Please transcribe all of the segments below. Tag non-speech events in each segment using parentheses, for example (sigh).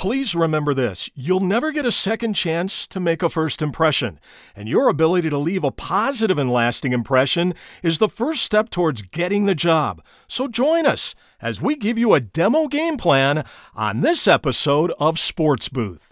Please remember this you'll never get a second chance to make a first impression, and your ability to leave a positive and lasting impression is the first step towards getting the job. So join us as we give you a demo game plan on this episode of Sports Booth.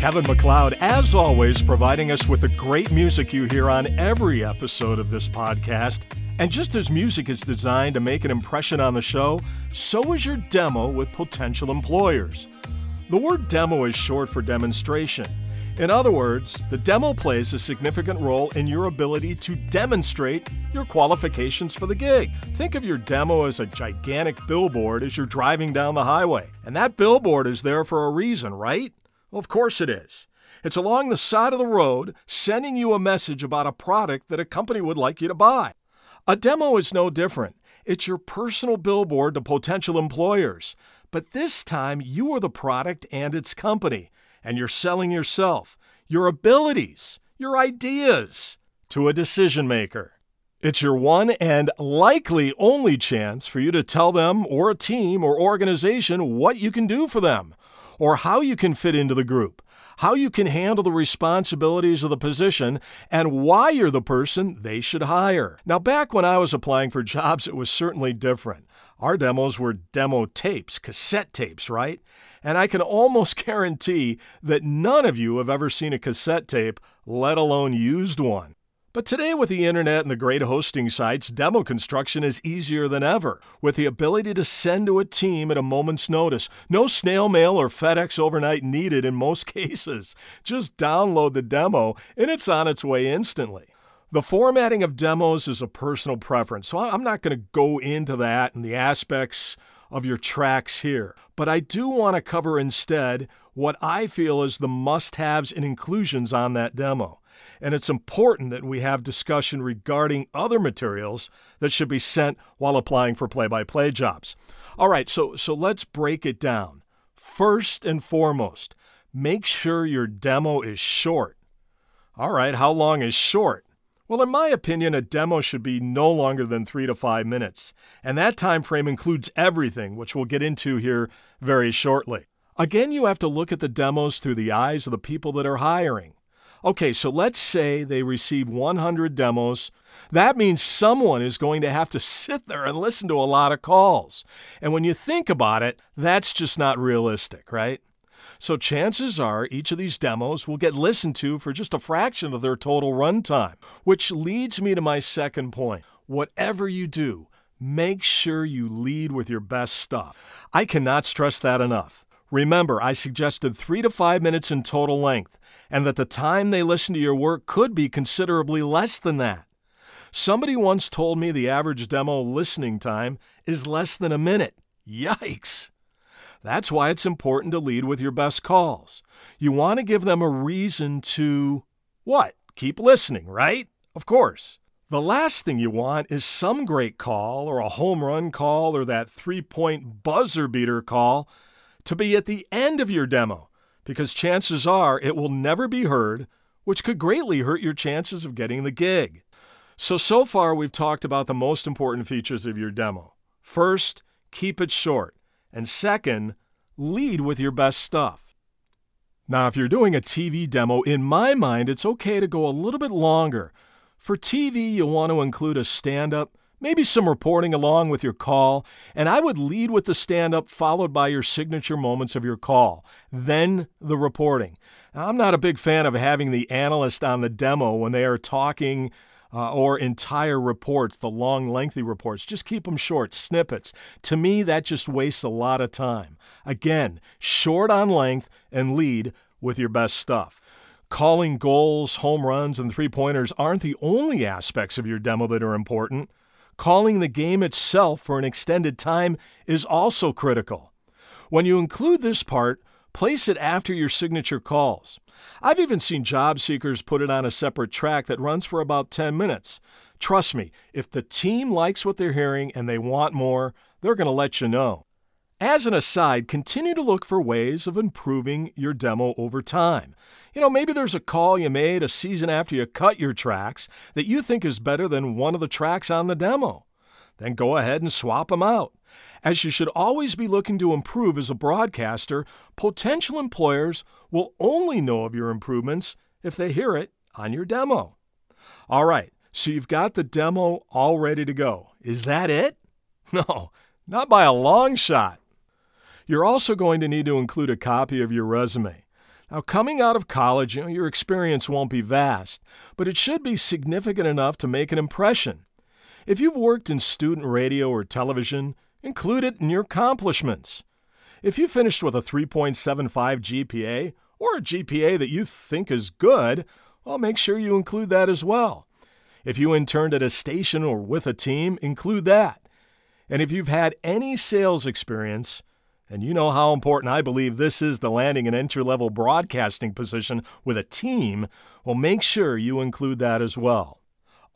Kevin MacLeod, as always, providing us with the great music you hear on every episode of this podcast. And just as music is designed to make an impression on the show, so is your demo with potential employers. The word demo is short for demonstration. In other words, the demo plays a significant role in your ability to demonstrate your qualifications for the gig. Think of your demo as a gigantic billboard as you're driving down the highway. And that billboard is there for a reason, right? Well, of course it is. It's along the side of the road sending you a message about a product that a company would like you to buy. A demo is no different. It's your personal billboard to potential employers. But this time, you are the product and its company, and you're selling yourself, your abilities, your ideas to a decision maker. It's your one and likely only chance for you to tell them or a team or organization what you can do for them or how you can fit into the group, how you can handle the responsibilities of the position, and why you're the person they should hire. Now, back when I was applying for jobs, it was certainly different. Our demos were demo tapes, cassette tapes, right? And I can almost (laughs) guarantee that none of you have ever seen a cassette tape, let alone used one. But today, with the internet and the great hosting sites, demo construction is easier than ever, with the ability to send to a team at a moment's notice. No snail mail or FedEx overnight needed in most (laughs) cases. Just download the demo, and it's on its way instantly. The formatting of demos is a personal preference, so I'm not going to go into that and the aspects of your tracks here. But I do want to cover instead what I feel is the must haves and inclusions on that demo and it's important that we have discussion regarding other materials that should be sent while applying for play by play jobs. All right, so, so let's break it down. First and foremost, make sure your demo is short. All right, how long is short? Well, in my opinion, a demo should be no longer than three to five minutes, and that time frame includes everything, which we'll get into here very shortly. Again, you have to look at the demos through the eyes of the people that are hiring. Okay, so let's say they receive 100 demos. That means someone is going to have to sit there and listen to a lot of calls. And when you think about it, that's just not realistic, right? So chances are each of these demos will get listened to for just a fraction of their total runtime, which leads me to my second point. Whatever you do, make sure you lead with your best stuff. I cannot stress that enough. Remember, I suggested three to five minutes in total length and that the time they listen to your work could be considerably less than that. Somebody once told me the average demo listening time is less than a minute. Yikes! That's why it's important to lead with your best calls. You want to give them a reason to what? Keep listening, right? Of course. The last thing you want is some great call or a home run call or that three point buzzer beater call to be at the end of your demo because chances are it will never be heard, which could greatly hurt your chances of getting the gig. So, so far, we've talked about the most important features of your demo. First, keep it short. And second, lead with your best stuff. Now, if you're doing a TV demo, in my mind, it's okay to go a little bit longer. For TV, you'll want to include a stand up, maybe some reporting along with your call, and I would lead with the stand up followed by your signature moments of your call, then the reporting. Now, I'm not a big fan of having the analyst on the demo when they are talking uh, or entire reports, the long, lengthy reports. Just keep them short, snippets. To me, that just wastes a lot of time. Again, short on length and lead with your best stuff. Calling goals, home runs, and three pointers aren't the only aspects of your demo that are important. Calling the game itself for an extended time is also critical. When you include this part, place it after your signature calls. I've even seen job seekers put it on a separate track that runs for about 10 minutes. Trust me, if the team likes what they're hearing and they want more, they're going to let you know. As an aside, continue to look for ways of improving your demo over time. You know, maybe there's a call you made a season after you cut your tracks that you think is better than one of the tracks on the demo. Then go ahead and swap them out. As you should always be looking to improve as a broadcaster, potential employers will only know of your improvements if they hear it on your demo. All right, so you've got the demo all ready to go. Is that it? (laughs) No, not by a long shot. You're also going to need to include a copy of your resume. Now, coming out of college, you know, your experience won't be vast, but it should be significant enough to make an impression. If you've worked in student radio or television, include it in your accomplishments. If you finished with a 3.75 GPA or a GPA that you think is good, well, make sure you include that as well. If you interned at a station or with a team, include that. And if you've had any sales experience, and you know how important I believe this is to landing an entry level broadcasting position with a team, well, make sure you include that as well.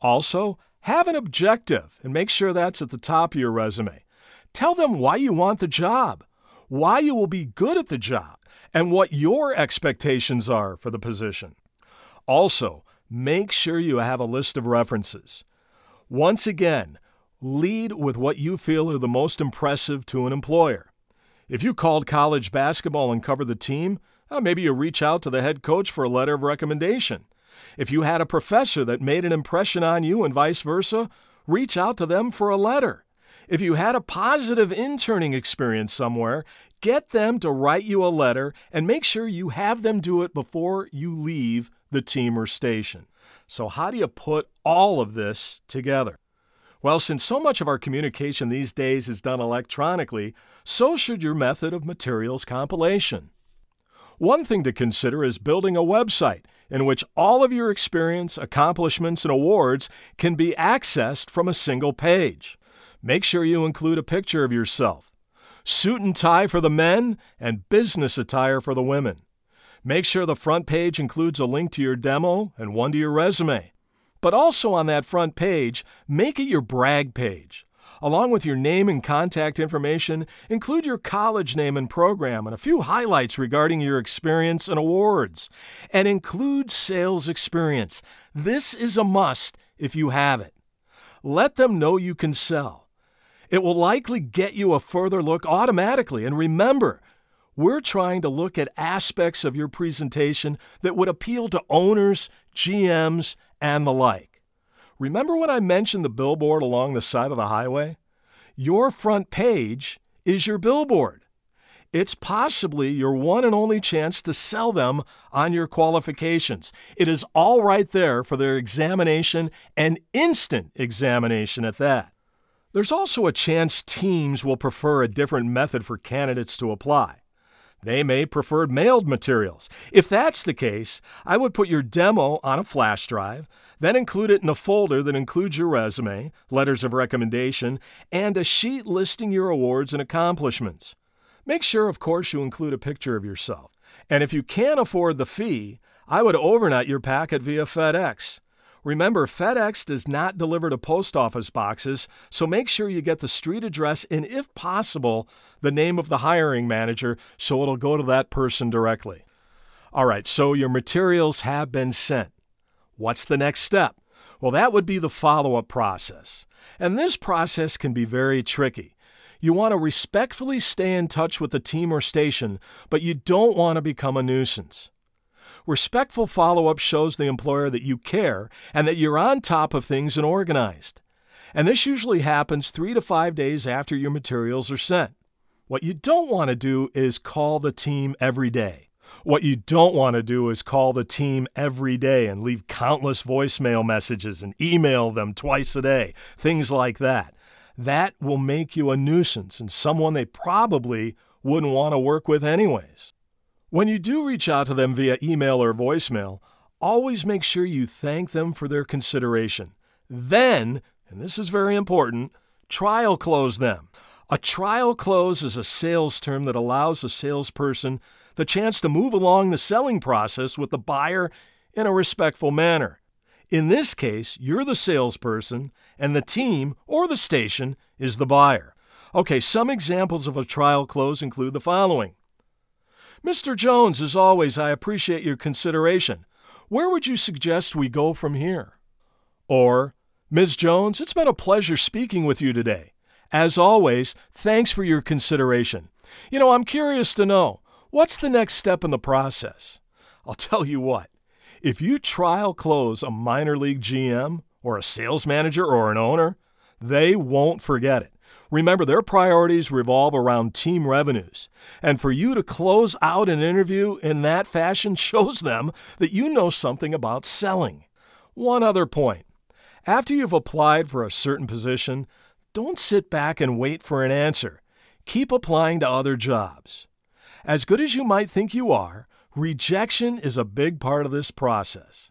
Also, have an objective and make sure that's at the top of your resume. Tell them why you want the job, why you will be good at the job, and what your expectations are for the position. Also, make sure you have a list of references. Once again, lead with what you feel are the most impressive to an employer. If you called college basketball and covered the team, uh, maybe you reach out to the head coach for a letter of recommendation. If you had a professor that made an impression on you and vice versa, reach out to them for a letter. If you had a positive interning experience somewhere, get them to write you a letter and make sure you have them do it before you leave the team or station. So, how do you put all of this together? Well, since so much of our communication these days is done electronically, so should your method of materials compilation. One thing to consider is building a website in which all of your experience, accomplishments, and awards can be accessed from a single page. Make sure you include a picture of yourself. Suit and tie for the men and business attire for the women. Make sure the front page includes a link to your demo and one to your resume. But also on that front page, make it your brag page. Along with your name and contact information, include your college name and program and a few highlights regarding your experience and awards. And include sales experience. This is a must if you have it. Let them know you can sell. It will likely get you a further look automatically. And remember, we're trying to look at aspects of your presentation that would appeal to owners, GMs, and the like. Remember when I mentioned the billboard along the side of the highway? Your front page is your billboard. It's possibly your one and only chance to sell them on your qualifications. It is all right there for their examination and instant examination at that. There's also a chance teams will prefer a different method for candidates to apply. They may prefer mailed materials. If that's the case, I would put your demo on a flash drive, then include it in a folder that includes your resume, letters of recommendation, and a sheet listing your awards and accomplishments. Make sure, of course, you include a picture of yourself. And if you can't afford the fee, I would overnight your packet via FedEx. Remember, FedEx does not deliver to post office boxes, so make sure you get the street address and, if possible, the name of the hiring manager so it'll go to that person directly. All right, so your materials have been sent. What's the next step? Well, that would be the follow up process. And this process can be very tricky. You want to respectfully stay in touch with the team or station, but you don't want to become a nuisance. Respectful follow up shows the employer that you care and that you're on top of things and organized. And this usually happens three to five days after your materials are sent. What you don't want to do is call the team every day. What you don't want to do is call the team every day and leave countless voicemail messages and email them twice a day, things like that. That will make you a nuisance and someone they probably wouldn't want to work with, anyways. When you do reach out to them via email or voicemail, always make sure you thank them for their consideration. Then, and this is very important, trial close them. A trial close is a sales term that allows a salesperson the chance to move along the selling process with the buyer in a respectful manner. In this case, you're the salesperson, and the team or the station is the buyer. Okay, some examples of a trial close include the following Mr. Jones, as always, I appreciate your consideration. Where would you suggest we go from here? Or, Ms. Jones, it's been a pleasure speaking with you today. As always, thanks for your consideration. You know, I'm curious to know what's the next step in the process? I'll tell you what, if you trial close a minor league GM or a sales manager or an owner, they won't forget it. Remember, their priorities revolve around team revenues. And for you to close out an interview in that fashion (laughs) shows them that you know something about selling. One other point after you've applied for a certain position, don't sit back and wait for an answer. Keep applying to other jobs. As good as you might think you are, rejection is a big part of this process.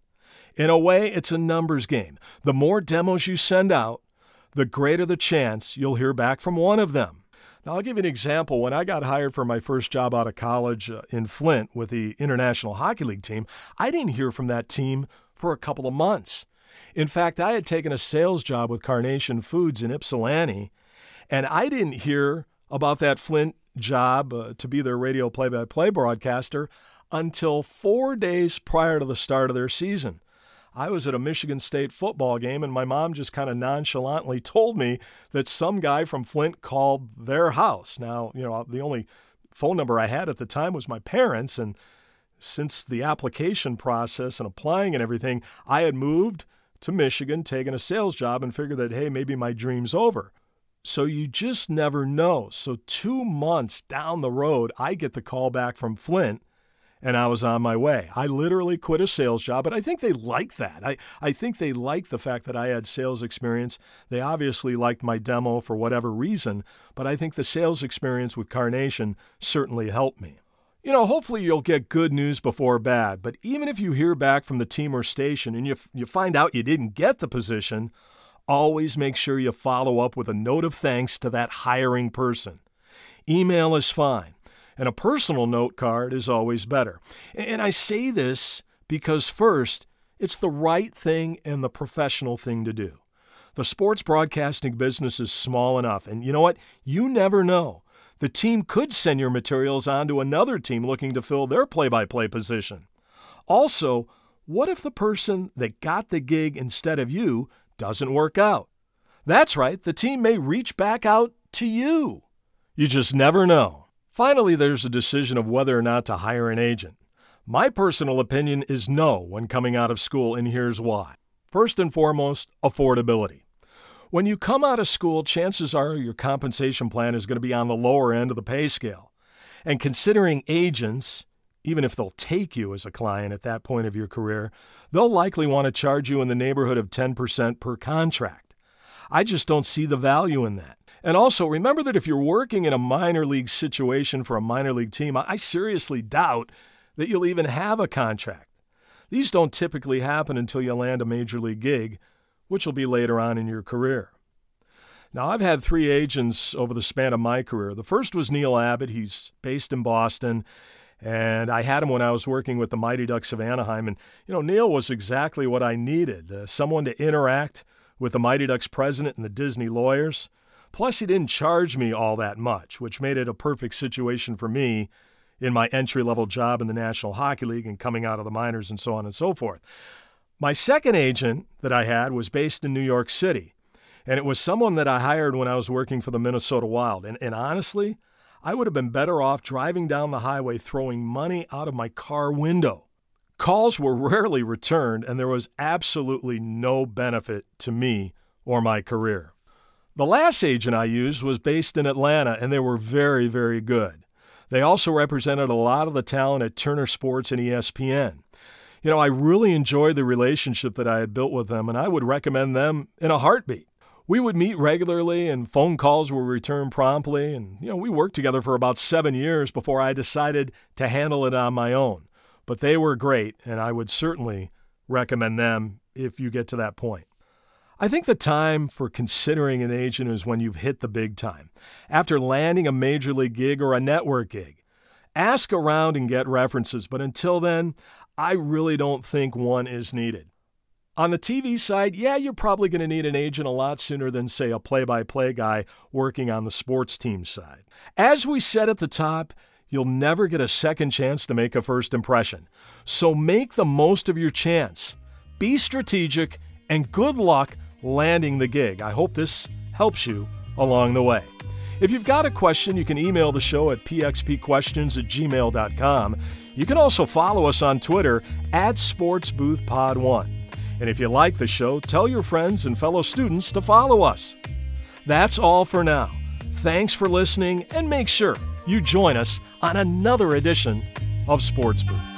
In a way, it's a numbers game. The more demos you send out, the greater the chance you'll hear back from one of them. Now, I'll give you an example. When I got hired for my first job out of college uh, in Flint with the International Hockey League team, I didn't hear from that team for a couple of months. In fact, I had taken a sales job with Carnation Foods in Ypsilanti, and I didn't hear about that Flint job uh, to be their radio play by play broadcaster until four days prior to the start of their season. I was at a Michigan State football game, and my mom just kind of nonchalantly told me that some guy from Flint called their house. Now, you know, the only phone number I had at the time was my parents, and since the application process and applying and everything, I had moved to Michigan, taken a sales job, and figured that, hey, maybe my dream's over. So you just never know. So, two months down the road, I get the call back from Flint and I was on my way. I literally quit a sales job, but I think they like that. I, I think they like the fact that I had sales experience. They obviously liked my demo for whatever reason, but I think the sales experience with Carnation certainly helped me. You know, hopefully you'll get good news before bad, but even if you hear back from the team or station and you, you find out you didn't get the position, always make sure you follow up with a note of thanks to that hiring person. Email is fine and a personal note card is always better. And I say this because, first, it's the right thing and the professional thing to do. The sports broadcasting business is small enough, and you know what? You never know. The team could send your materials on to another team looking to fill their play by play position. Also, what if the person that got the gig instead of you doesn't work out? That's right, the team may reach back out to you. You just never know. Finally, there's a decision of whether or not to hire an agent. My personal opinion is no when coming out of school, and here's why. First and foremost, affordability. When you come out of school, chances are your compensation plan is going to be on the lower end of the pay scale. And considering agents, even if they'll take you as a client at that point of your career, they'll likely want to charge you in the neighborhood of 10% per contract. I just don't see the value in that. And also, remember that if you're working in a minor league situation for a minor league team, I seriously doubt that you'll even have a contract. These don't typically happen until you land a major league gig, which will be later on in your career. Now, I've had three agents over the span of my career. The first was Neil Abbott. He's based in Boston, and I had him when I was working with the Mighty Ducks of Anaheim. And, you know, Neil was exactly what I needed uh, someone to interact with the Mighty Ducks president and the Disney lawyers. Plus, he didn't charge me all that much, which made it a perfect situation for me in my entry level job in the National Hockey League and coming out of the minors and so on and so forth. My second agent that I had was based in New York City, and it was someone that I hired when I was working for the Minnesota Wild. And, and honestly, I would have been better off driving down the highway throwing money out of my car window. Calls were (laughs) rarely returned, and there was absolutely no benefit to me or my career. The last agent I used was based in Atlanta, and they were very, very good. They also represented a lot of the talent at Turner Sports and ESPN. You know, I really enjoyed the relationship that I had built with them, and I would recommend them in a heartbeat. We would meet regularly, and phone calls were returned promptly, and, you know, we worked together for about seven years before I decided to handle it on my own. But they were great, and I would certainly recommend them if you get to that point. I think the time for considering an agent is when you've hit the big time. After landing a major league gig or a network gig, ask around and get references, but until then, I really don't think one is needed. On the TV side, yeah, you're probably going to need an agent a lot sooner than, say, a play by play guy working on the sports team side. As we said at the top, you'll never get a second chance to make a first impression. So make the most of your chance. Be strategic and good luck landing the gig. I hope this helps you along the way. If you've got a question, you can email the show at pxpquestions at gmail.com. You can also follow us on Twitter at SportsBoothPod1. And if you like the show, tell your friends and fellow students to follow us. That's all for now. Thanks for listening, and make sure you join us on another edition of Sports Booth.